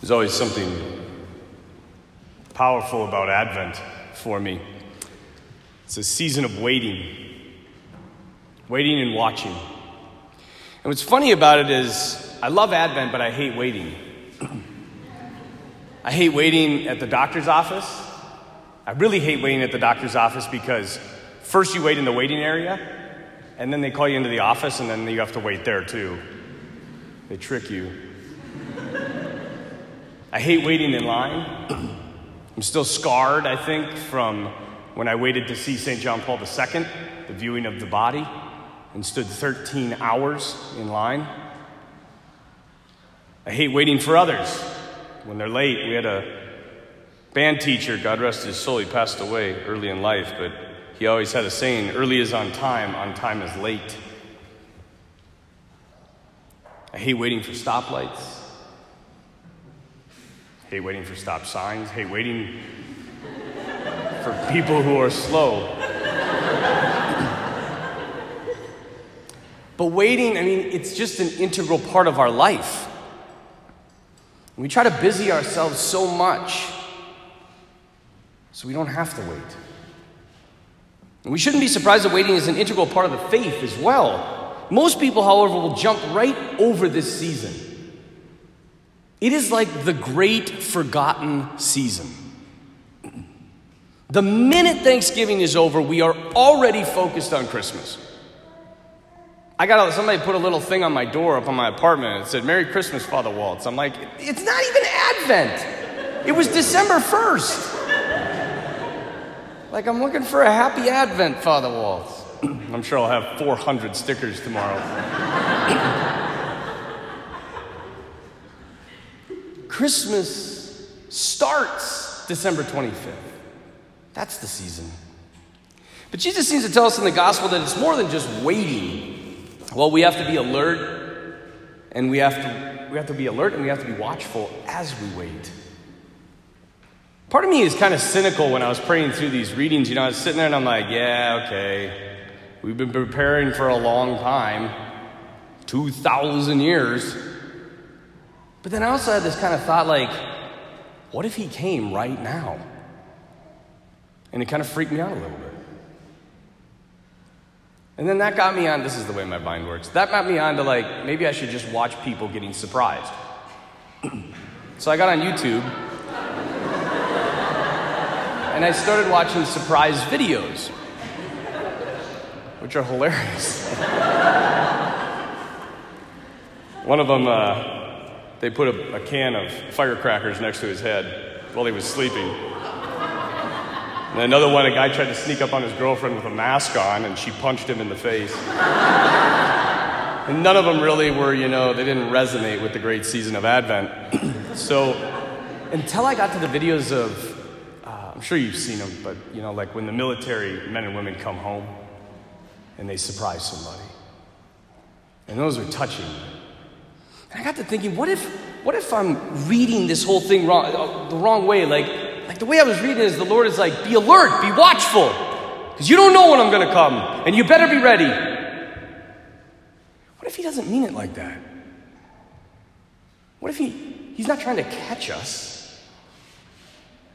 There's always something powerful about Advent for me. It's a season of waiting, waiting and watching. And what's funny about it is, I love Advent, but I hate waiting. I hate waiting at the doctor's office. I really hate waiting at the doctor's office because first you wait in the waiting area, and then they call you into the office, and then you have to wait there too. They trick you. I hate waiting in line. I'm still scarred, I think, from when I waited to see St. John Paul II, the viewing of the body, and stood 13 hours in line. I hate waiting for others when they're late. We had a band teacher, God rest his soul, he passed away early in life, but he always had a saying early is on time, on time is late. I hate waiting for stoplights hate waiting for stop signs, hate waiting for people who are slow. but waiting, I mean, it's just an integral part of our life. We try to busy ourselves so much so we don't have to wait. And we shouldn't be surprised that waiting is an integral part of the faith as well. Most people, however, will jump right over this season. It is like the great forgotten season. The minute Thanksgiving is over, we are already focused on Christmas. I got somebody put a little thing on my door up on my apartment. It said, Merry Christmas, Father Waltz. I'm like, it's not even Advent. It was December 1st. Like, I'm looking for a happy Advent, Father Waltz. I'm sure I'll have 400 stickers tomorrow. Christmas starts December 25th. That's the season. But Jesus seems to tell us in the gospel that it's more than just waiting. Well, we have to be alert, and we have to, we have to be alert and we have to be watchful as we wait. Part of me is kind of cynical when I was praying through these readings. You know, I was sitting there and I'm like, yeah, okay. We've been preparing for a long time 2,000 years. But then I also had this kind of thought like, what if he came right now? And it kind of freaked me out a little bit. And then that got me on, this is the way my mind works, that got me on to like, maybe I should just watch people getting surprised. so I got on YouTube and I started watching surprise videos, which are hilarious. One of them, uh, they put a, a can of firecrackers next to his head while he was sleeping. And another one, a guy tried to sneak up on his girlfriend with a mask on, and she punched him in the face. and none of them really were, you know, they didn't resonate with the great season of Advent. so until I got to the videos of, uh, I'm sure you've seen them, but, you know, like when the military men and women come home and they surprise somebody. And those are touching. And I got to thinking, what if, what if I'm reading this whole thing wrong, uh, the wrong way? Like, like the way I was reading is the Lord is like, be alert, be watchful, because you don't know when I'm going to come, and you better be ready. What if He doesn't mean it like that? What if He, He's not trying to catch us,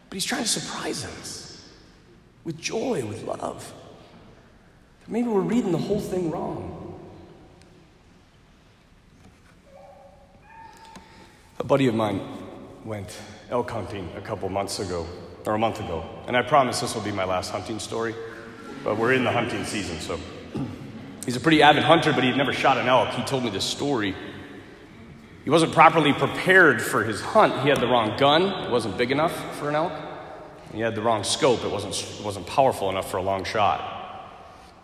but He's trying to surprise us with joy, with love? Maybe we're reading the whole thing wrong. A buddy of mine went elk hunting a couple months ago, or a month ago, and I promise this will be my last hunting story, but we're in the hunting season, so. He's a pretty avid hunter, but he'd never shot an elk. He told me this story. He wasn't properly prepared for his hunt. He had the wrong gun, it wasn't big enough for an elk. He had the wrong scope, it wasn't, it wasn't powerful enough for a long shot.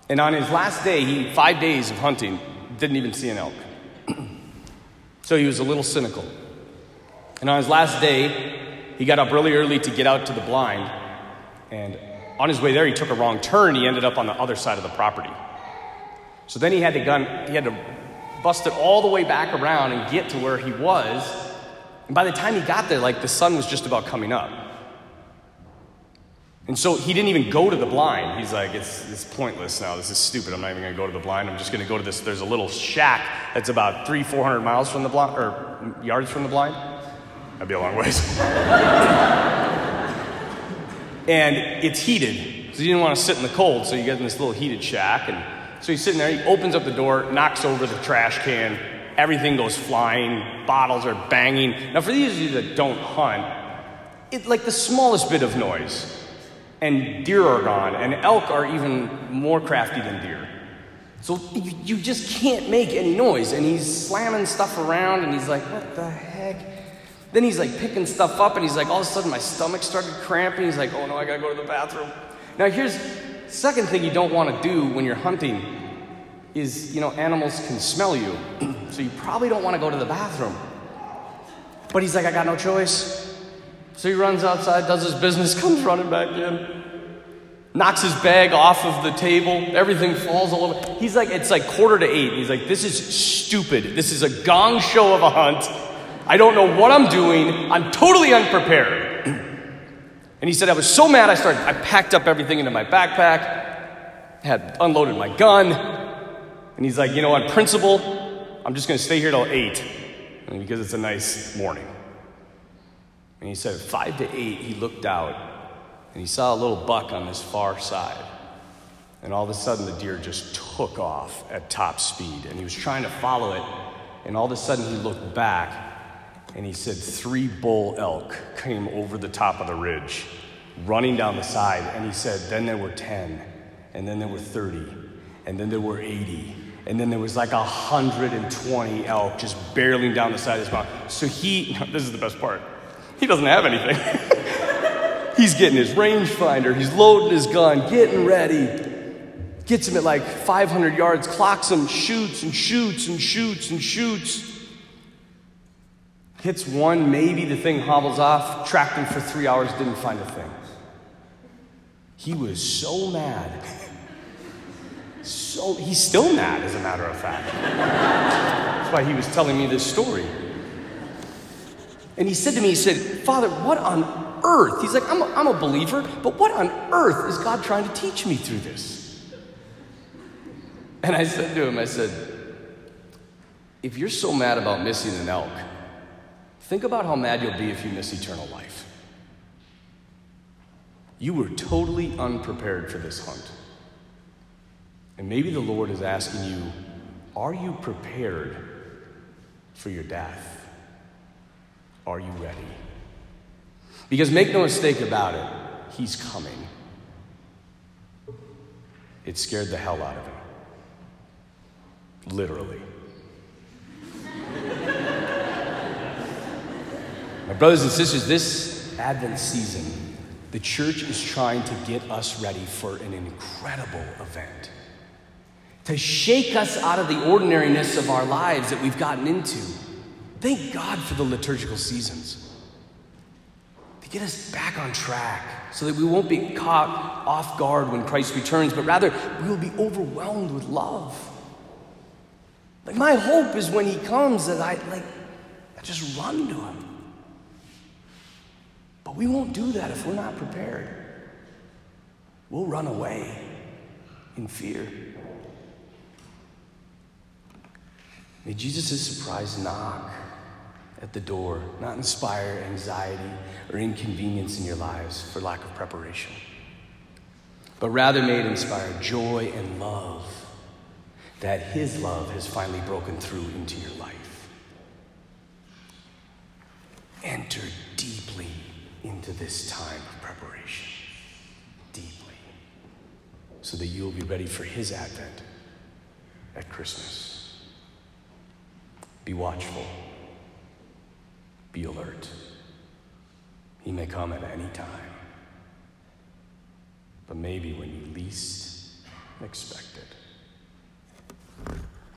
And on his last day, he, five days of hunting, didn't even see an elk. so he was a little cynical. And on his last day, he got up really early to get out to the blind. And on his way there, he took a wrong turn. He ended up on the other side of the property. So then he had to gun, he had to bust it all the way back around and get to where he was. And by the time he got there, like the sun was just about coming up. And so he didn't even go to the blind. He's like, it's, it's pointless now. This is stupid. I'm not even going to go to the blind. I'm just going to go to this. There's a little shack that's about three, 400 miles from the blind, or yards from the blind. That'd be a long ways. and it's heated, so he didn't want to sit in the cold, so you get in this little heated shack. And so he's sitting there, he opens up the door, knocks over the trash can, everything goes flying, bottles are banging. Now, for these of you that don't hunt, it's like the smallest bit of noise, and deer are gone, and elk are even more crafty than deer. So you, you just can't make any noise. And he's slamming stuff around, and he's like, What the heck? Then he's like picking stuff up, and he's like, All of a sudden, my stomach started cramping. He's like, Oh no, I gotta go to the bathroom. Now, here's second thing you don't want to do when you're hunting is, you know, animals can smell you. so you probably don't want to go to the bathroom. But he's like, I got no choice. So he runs outside, does his business, comes running back in, knocks his bag off of the table, everything falls all over. He's like, it's like quarter to eight. He's like, this is stupid. This is a gong show of a hunt. I don't know what I'm doing. I'm totally unprepared. and he said, I was so mad, I started, I packed up everything into my backpack, had unloaded my gun. And he's like, you know, on principle, I'm just going to stay here till eight because it's a nice morning. And he said, five to eight, he looked out and he saw a little buck on this far side. And all of a sudden, the deer just took off at top speed. And he was trying to follow it. And all of a sudden, he looked back and he said, Three bull elk came over the top of the ridge, running down the side. And he said, Then there were 10, and then there were 30, and then there were 80. And then there was like 120 elk just barreling down the side of this mountain. So he, this is the best part. He doesn't have anything. he's getting his rangefinder, he's loading his gun, getting ready. Gets him at like 500 yards, clocks him, shoots and shoots and shoots and shoots. Hits one, maybe the thing hobbles off, tracked him for three hours, didn't find a thing. He was so mad. So he's still mad, as a matter of fact. That's why he was telling me this story. And he said to me, he said, Father, what on earth? He's like, I'm a, I'm a believer, but what on earth is God trying to teach me through this? And I said to him, I said, if you're so mad about missing an elk, think about how mad you'll be if you miss eternal life. You were totally unprepared for this hunt. And maybe the Lord is asking you, are you prepared for your death? Are you ready? Because make no mistake about it, he's coming. It scared the hell out of him. Literally. My brothers and sisters, this Advent season, the church is trying to get us ready for an incredible event. To shake us out of the ordinariness of our lives that we've gotten into Thank God for the liturgical seasons to get us back on track so that we won't be caught off guard when Christ returns, but rather we will be overwhelmed with love. Like my hope is when he comes that I like I just run to him. But we won't do that if we're not prepared. We'll run away in fear. May Jesus' surprise knock at the door, not inspire anxiety or inconvenience in your lives for lack of preparation, but rather may it inspire joy and love that His love has finally broken through into your life. Enter into this time of preparation, deeply, so that you'll be ready for His advent at Christmas. Be watchful. Be alert. He may come at any time, but maybe when you least expect it.